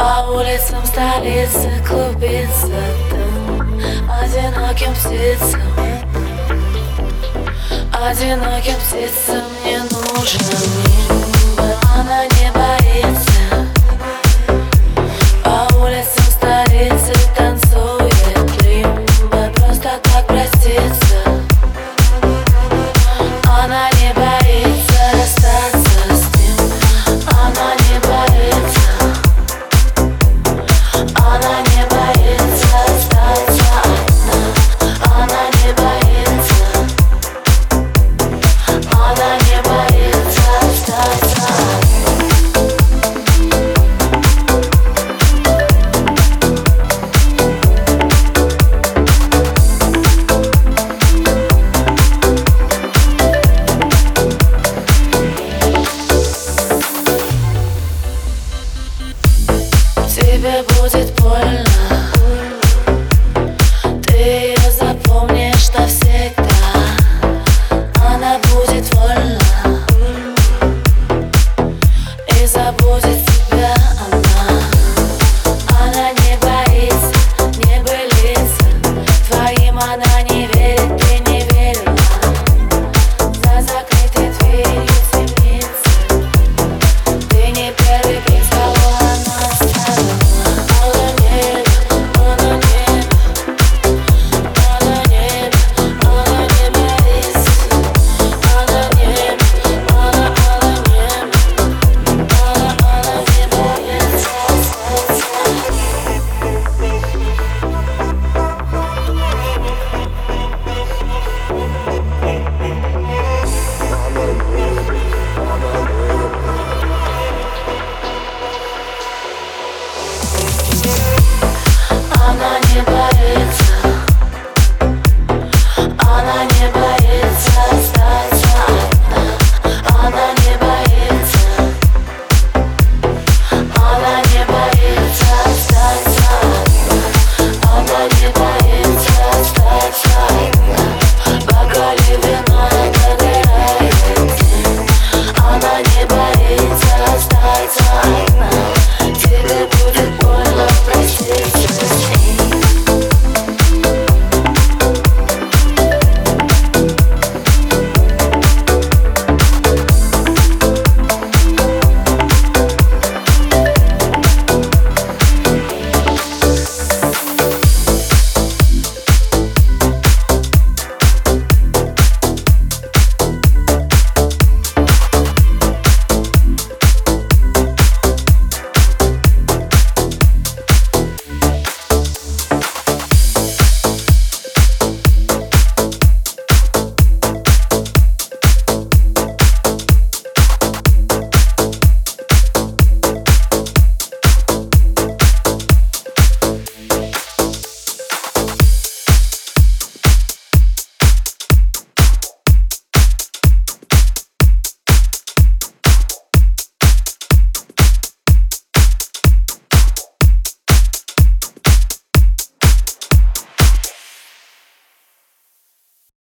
По улицам столицы клубится дым. Одиноким птицам. Одиноким птицам не нужен мир. Она не боится тебе будет больно. Ты ее запомнишь навсегда